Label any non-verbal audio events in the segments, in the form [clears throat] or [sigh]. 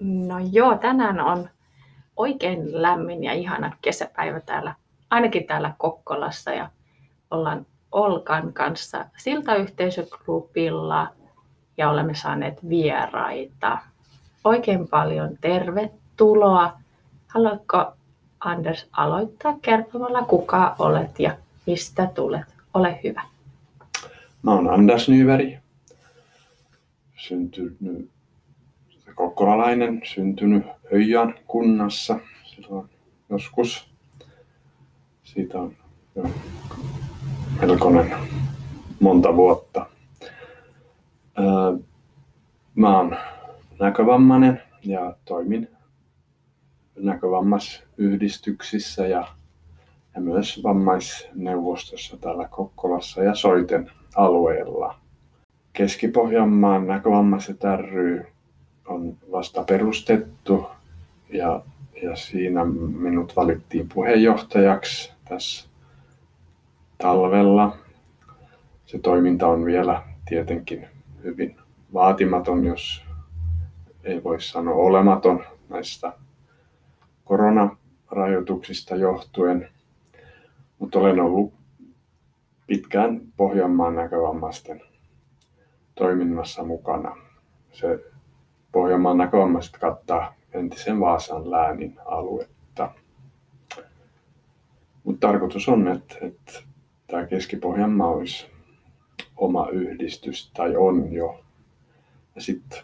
No joo, tänään on oikein lämmin ja ihana kesäpäivä täällä, ainakin täällä Kokkolassa ja ollaan Olkan kanssa Siltayhteisöklubilla ja olemme saaneet vieraita. Oikein paljon tervetuloa. Haluatko Anders aloittaa kertomalla kuka olet ja mistä tulet? Ole hyvä. Mä oon Anders Nyberg, syntynyt kokkolalainen, syntynyt Höijän kunnassa silloin joskus. Siitä on jo melkoinen monta vuotta. Mä oon näkövammainen ja toimin näkövammasyhdistyksissä ja, ja myös vammaisneuvostossa täällä Kokkolassa ja Soiten alueella. Keski-Pohjanmaan näkövammaiset ry on vasta perustettu ja, ja siinä minut valittiin puheenjohtajaksi tässä talvella. Se toiminta on vielä tietenkin hyvin vaatimaton, jos ei voi sanoa olematon näistä koronarajoituksista johtuen. Mutta olen ollut pitkään Pohjanmaan näkövammaisten toiminnassa mukana. Se Pohjanmaan näkövammaiset kattaa entisen Vaasan läänin aluetta. Mutta tarkoitus on, että, että tämä Keski-Pohjanmaa olisi oma yhdistys tai on jo. Ja sitten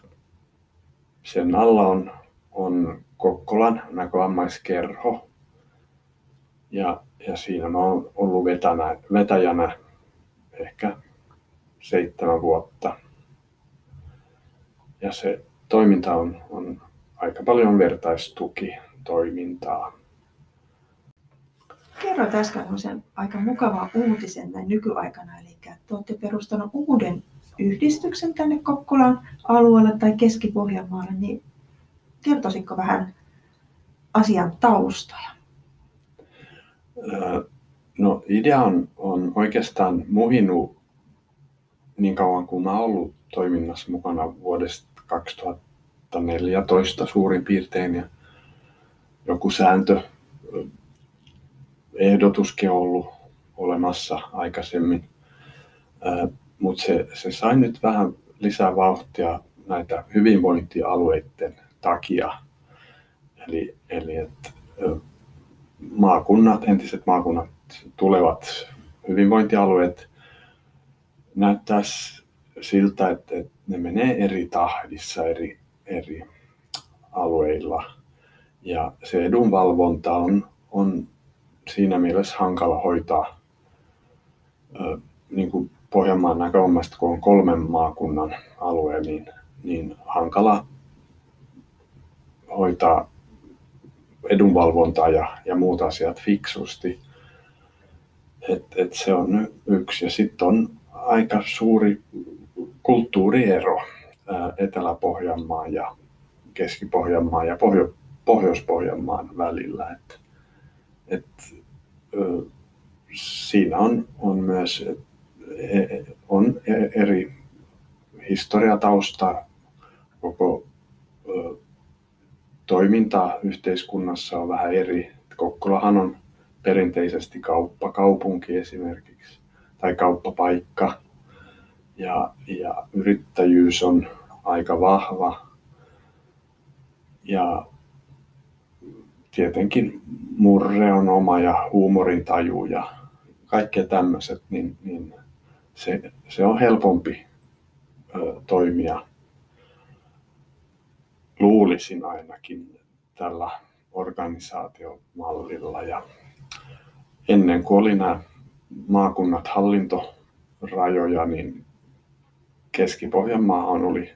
sen alla on, on Kokkolan näkövammaiskerho. Ja, ja siinä mä oon ollut vetänä, vetäjänä ehkä seitsemän vuotta. Ja se toiminta on, on aika paljon vertaistuki-toimintaa. Kerroit äsken sen aika mukava uutisen näin nykyaikana, eli että olette perustanut uuden yhdistyksen tänne Kokkolan alueelle tai Keski-Pohjanmaalle, niin kertoisitko vähän asian taustoja? No idea on, on oikeastaan muhinut niin kauan kuin mä olen ollut toiminnassa mukana vuodesta 2014 suurin piirtein ja joku sääntö ehdotuskin ollut olemassa aikaisemmin. Mutta se, se sai nyt vähän lisää vauhtia näitä hyvinvointialueiden takia. Eli, eli että maakunnat, entiset maakunnat, tulevat hyvinvointialueet näyttäisi siltä, että, ne menee eri tahdissa eri, eri alueilla. Ja se edunvalvonta on, on siinä mielessä hankala hoitaa niin kuin Pohjanmaan näkökulmasta, kun on kolmen maakunnan alue, niin, niin hankala hoitaa edunvalvontaa ja, ja muut asiat fiksusti. Et, et se on yksi. Ja sitten on aika suuri kulttuuriero Etelä-Pohjanmaan ja Keski-Pohjanmaan ja Pohjo- Pohjois-Pohjanmaan välillä. Et, et, siinä on, on myös e, on e, eri historiatausta, koko toiminta yhteiskunnassa on vähän eri. Kokkolahan on perinteisesti kauppakaupunki esimerkiksi tai kauppapaikka ja, ja yrittäjyys on aika vahva. Ja tietenkin murre on oma ja huumorintaju ja kaikkea tämmöiset, niin, niin se, se on helpompi ö, toimia luulisin ainakin tällä organisaatiomallilla. Ja ennen kuin oli nämä maakunnat hallintorajoja, niin Keski-Pohjanmaahan oli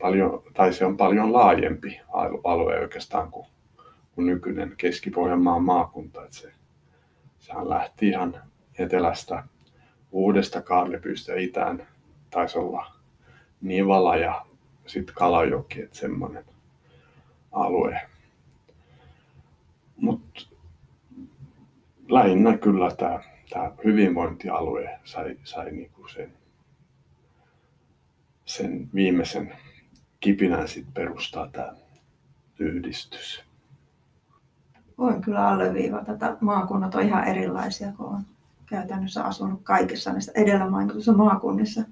paljon, tai se on paljon laajempi alue oikeastaan kuin, kuin nykyinen Keski-Pohjanmaan maakunta. Että se, sehän lähti ihan etelästä uudesta Kaarlepyystä itään taisi olla Nivala ja sitten Kalajoki, että semmoinen alue. Mutta lähinnä kyllä tämä tää hyvinvointialue sai, sai niinku sen, sen viimeisen kipinän sit perustaa tämä yhdistys. Voin kyllä alleviivata, että maakunnat on ihan erilaisia, kun on käytännössä asunut kaikissa näissä edellä mainituissa maakunnissa.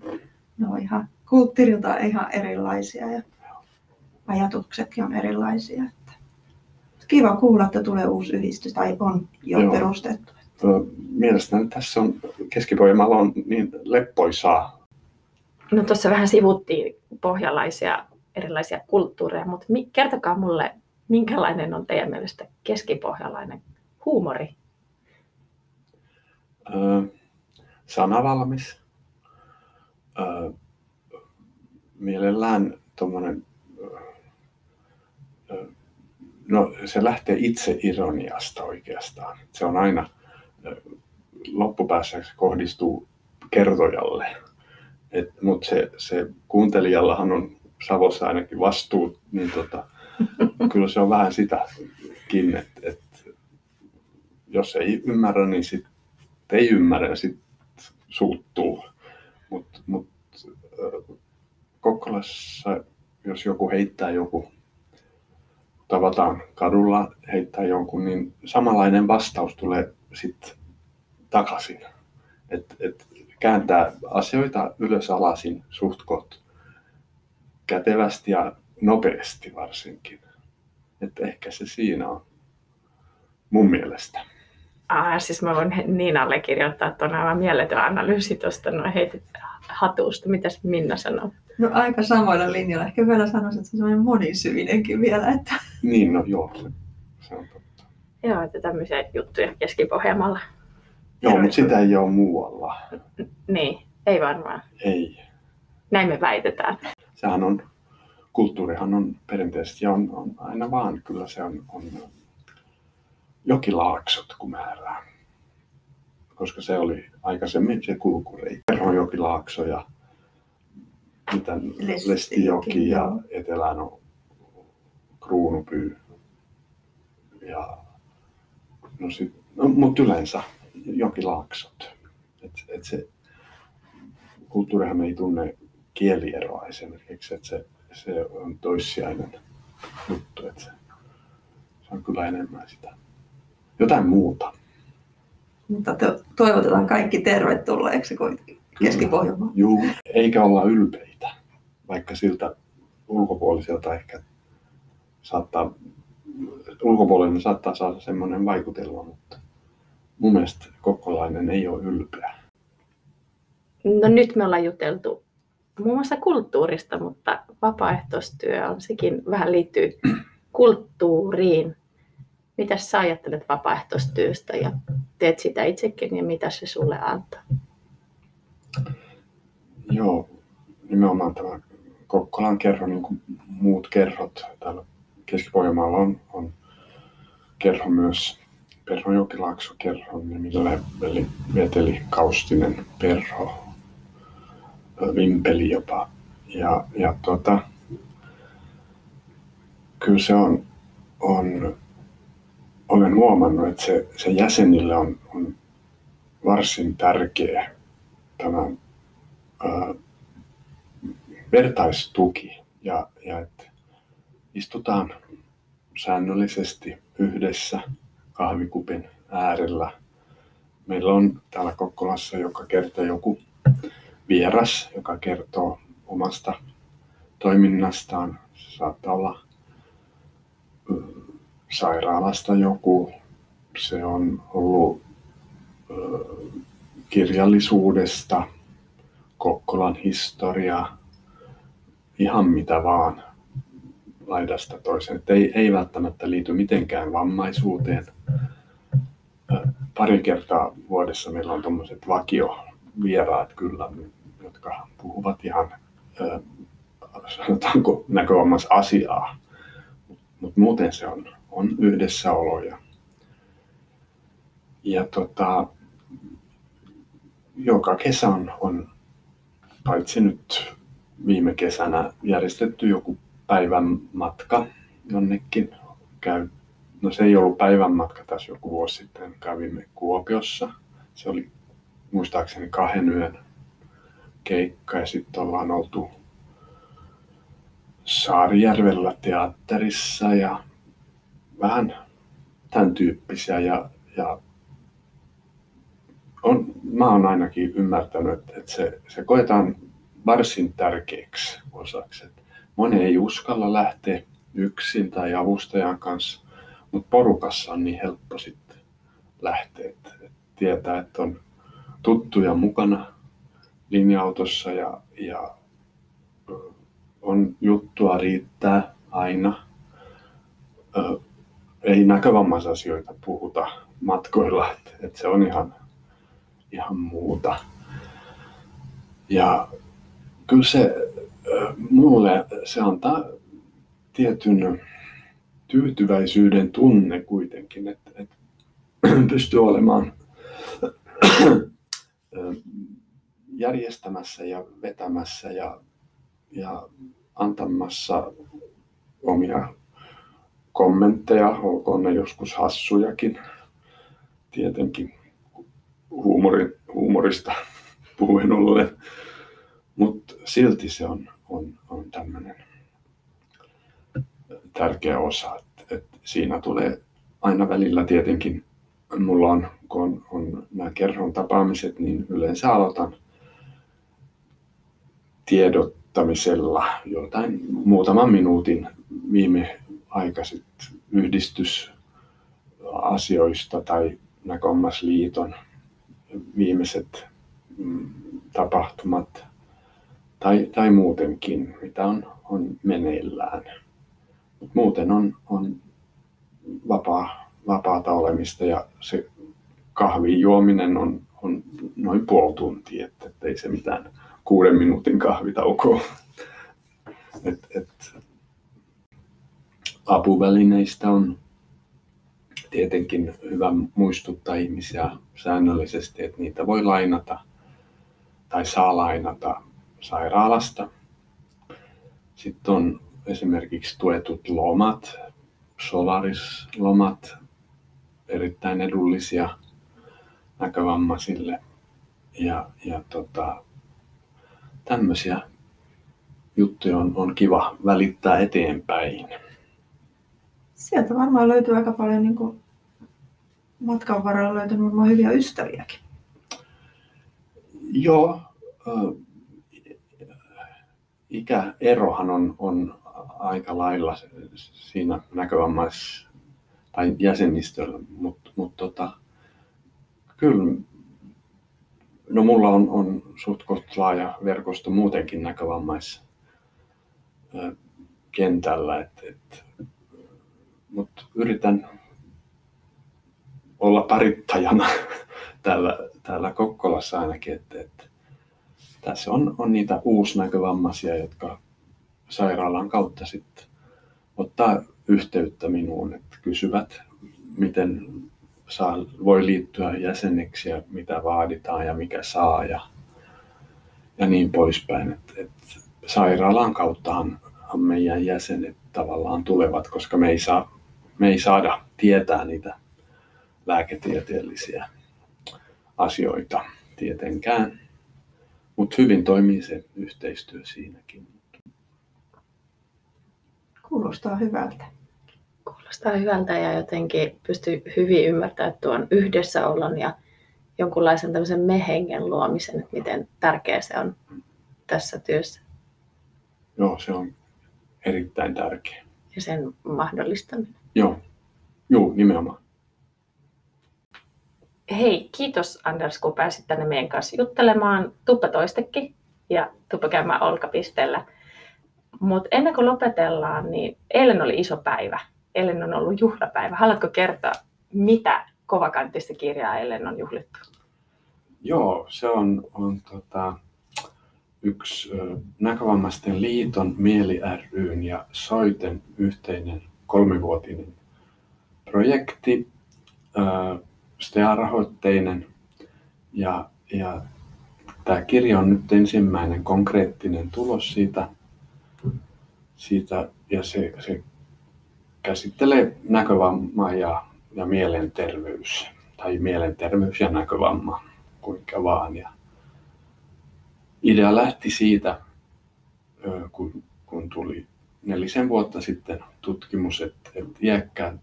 Ne on ihan kulttuurilta ihan erilaisia ja ajatuksetkin on erilaisia. Että kiva kuulla, että tulee uusi yhdistys tai on jo Joo. perustettu. Mielestäni tässä on keski on niin leppoisaa. No tuossa vähän sivuttiin pohjalaisia erilaisia kulttuureja, mutta kertokaa mulle, minkälainen on teidän mielestä keskipohjalainen huumori? Öö, sanavalmis. Öö, mielellään tuommoinen, öö, no se lähtee itse ironiasta oikeastaan. Se on aina, loppupäässä se kohdistuu kertojalle. Mutta se, se kuuntelijallahan on Savossa ainakin vastuu, niin tota, [laughs] kyllä se on vähän sitäkin, että et, jos ei ymmärrä, niin sitten ei ymmärrä sitten suuttuu. Mutta mut, Kokkolassa, jos joku heittää joku, tavataan kadulla heittää jonkun, niin samanlainen vastaus tulee sitten takaisin. Et, et kääntää asioita ylös alasin suht kätevästi ja nopeasti varsinkin. Että ehkä se siinä on mun mielestä. Ah, siis mä voin niin allekirjoittaa, että on aivan mieletön analyysi tuosta no heitit hatusta. Mitäs Minna sanoo? No aika samoilla linjoilla. Ehkä vielä sanoisin, että se on semmoinen monisyvinenkin vielä. Että... Niin, no joo, se, se on totta. Joo, että tämmöisiä juttuja Keski-Pohjanmaalla. Joo, mutta sitä ei ole muualla. Niin, ei varmaan. Ei. Näin me väitetään. Sehän on, kulttuurihan on perinteisesti on, on aina vaan, kyllä se on, on jokilaaksot, kun määrää. Koska se oli aikaisemmin se kulkureitti. Jokilaakso ja mitä Lestijoki, Lestijoki ja etelään on Kruunupyy. Ja, no sit, no, mutta yleensä jokilaaksot. Et, et se, kulttuurihan ei tunne kielieroa esimerkiksi, että se, se on toissijainen juttu, että se, se on kyllä enemmän sitä jotain muuta. Mutta toivotetaan kaikki tervetulleeksi keski Joo, eikä olla ylpeitä, vaikka siltä ulkopuoliselta ehkä saattaa, ulkopuolinen saattaa saada semmoinen vaikutelma, mutta mun mielestä kokkolainen ei ole ylpeä. No nyt me ollaan juteltu muun muassa kulttuurista, mutta vapaaehtoistyö on sekin vähän liittyy kulttuuriin. Mitä sä ajattelet vapaaehtoistyöstä ja teet sitä itsekin ja mitä se sulle antaa? Joo, nimenomaan tämä Kokkolan kerro, niin kuin muut kerhot täällä Keski-Pohjanmaalla on, on kerho myös Perho Jokilaakso kerho, millä veteli Kaustinen Perho, Vimpeli jopa. Ja, ja tuota, kyllä se on, on olen huomannut, että se, se jäsenille on, on varsin tärkeä tämä ää, vertaistuki. Ja, ja että istutaan säännöllisesti yhdessä kahvikupin äärellä. Meillä on täällä Kokkolassa joka kerta joku vieras, joka kertoo omasta toiminnastaan. Saattaa olla sairaalasta joku. Se on ollut kirjallisuudesta, Kokkolan historia, ihan mitä vaan laidasta toiseen. ei, ei välttämättä liity mitenkään vammaisuuteen. Pari kertaa vuodessa meillä on tuommoiset vakiovieraat kyllä, jotka puhuvat ihan sanotaanko näkövammais asiaa. Mutta muuten se on on yhdessäolo. Ja, ja tota, joka kesä on, on, paitsi nyt viime kesänä järjestetty joku päivän matka jonnekin. Käy, no se ei ollut päivän matka tässä joku vuosi sitten, kävimme Kuopiossa. Se oli muistaakseni kahden yön keikka ja sitten ollaan oltu Saarijärvellä teatterissa ja vähän tämän tyyppisiä. Ja, ja on, mä oon ainakin ymmärtänyt, että se, se koetaan varsin tärkeäksi osaksi. Moni ei uskalla lähteä yksin tai avustajan kanssa, mutta porukassa on niin helppo sitten lähteä. Että tietää, että on tuttuja mukana linja-autossa ja, ja on juttua riittää aina. Ö, ei näkövammaisasioita puhuta matkoilla, että, että se on ihan, ihan muuta. Ja kyllä se mulle se antaa tietyn tyytyväisyyden tunne kuitenkin, että, että [clears throat] pystyy olemaan [clears throat] järjestämässä ja vetämässä ja, ja antamassa omia kommentteja, olkoon ne joskus hassujakin, tietenkin huumori, huumorista [laughs] puhuen ollen, mutta silti se on, on, on tämmöinen tärkeä osa. että et siinä tulee aina välillä tietenkin, mulla on, kun on, on nämä kerron tapaamiset, niin yleensä aloitan tiedottamisella jotain muutaman minuutin viimeaikaiset yhdistysasioista tai näköommasliiton viimeiset mm, tapahtumat tai, tai muutenkin, mitä on, on meneillään. Mut muuten on, on vapaa, vapaata olemista ja se kahvin juominen on, on noin puoli tuntia, että, että ei se mitään kuuden minuutin kahvitaukoa. Et, et, apuvälineistä on tietenkin hyvä muistuttaa ihmisiä säännöllisesti, että niitä voi lainata tai saa lainata sairaalasta. Sitten on esimerkiksi tuetut lomat, solarislomat, erittäin edullisia näkövammaisille. Ja, ja tota, tämmöisiä juttuja on, on kiva välittää eteenpäin. Sieltä varmaan löytyy aika paljon niin kuin matkan varrella löytynyt varmaan hyviä ystäviäkin. Joo, ikäerohan on, on aika lailla siinä näkövammais- tai jäsenistöllä, mutta mut tota, kyllä no mulla on, on suht laaja verkosto muutenkin näkövammais kentällä, et, et, mutta yritän olla parittajana [laughs] täällä, täällä Kokkolassa ainakin, että, että tässä on, on niitä uusnäkövammaisia, jotka sairaalan kautta sitten ottaa yhteyttä minuun, että kysyvät, miten saa, voi liittyä jäseneksi ja mitä vaaditaan ja mikä saa ja, ja niin poispäin. Et, et sairaalan kauttahan meidän jäsenet tavallaan tulevat, koska me ei, saa, me ei saada tietää niitä lääketieteellisiä asioita tietenkään. Mutta hyvin toimii se yhteistyö siinäkin. Kuulostaa hyvältä. Kuulostaa hyvältä ja jotenkin pystyy hyvin ymmärtämään tuon yhdessäolon ja jonkunlaisen tämmöisen mehengen luomisen, että miten tärkeä se on tässä työssä. Joo, se on erittäin tärkeä. Ja sen mahdollistaminen. Joo, Joo nimenomaan. Hei, kiitos Anders, kun pääsit tänne meidän kanssa juttelemaan. Tuppa toistekin ja tuppa käymään olkapisteellä. Mutta ennen kuin lopetellaan, niin eilen oli iso päivä. Eilen on ollut juhlapäivä. Haluatko kertoa, mitä kovakanttista kirjaa eilen on juhlittu? Joo, se on, on tota, yksi ö, Näkövammaisten liiton, Mieli ryn ja Soiten yhteinen kolmivuotinen projekti. Ö, STEA-rahoitteinen ja, ja tämä kirja on nyt ensimmäinen konkreettinen tulos siitä, siitä ja se, se käsittelee näkövammaa ja, ja mielenterveys tai mielenterveys ja näkövamma, kuinka vaan. Ja idea lähti siitä, kun, kun tuli nelisen vuotta sitten tutkimus, että, että iäkkä,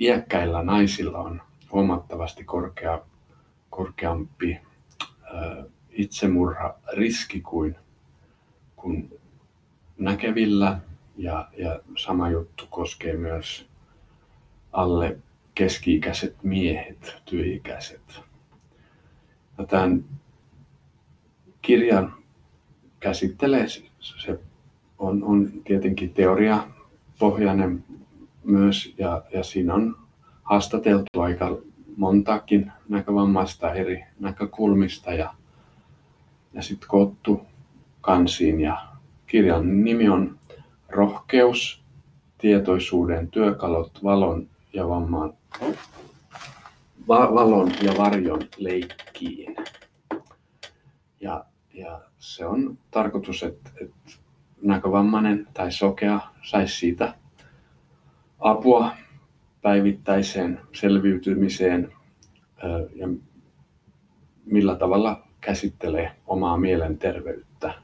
iäkkäillä naisilla on huomattavasti korkea, korkeampi ää, itsemurhariski kuin, kuin näkevillä. Ja, ja sama juttu koskee myös alle keski-ikäiset miehet, työikäiset. Ja tämän kirjan käsittelee, se on, on tietenkin teoriapohjainen myös ja, ja siinä on haastateltu aika montaakin näkövammaista eri näkökulmista ja, ja sitten koottu kansiin ja kirjan nimi on Rohkeus, tietoisuuden työkalut valon ja vamman, va, valon ja varjon leikkiin. Ja, ja se on tarkoitus, että, että näkövammainen tai sokea saisi siitä apua päivittäiseen selviytymiseen ja millä tavalla käsittelee omaa mielenterveyttä,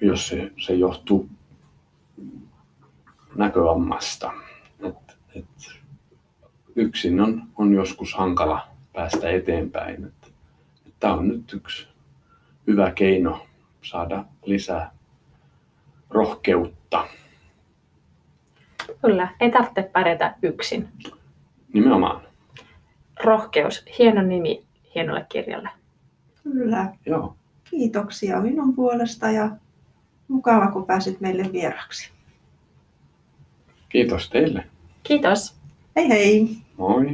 jos se, se johtuu näkövammasta. Et, et yksin on, on joskus hankala päästä eteenpäin. Tämä on nyt yksi hyvä keino saada lisää rohkeutta. Kyllä, ei tarvitse pärjätä yksin. Nimenomaan. Rohkeus, hieno nimi hienolle kirjalle. Kyllä. Joo. Kiitoksia minun puolesta ja mukava kun pääsit meille vieraksi. Kiitos teille. Kiitos. Hei hei! Moi.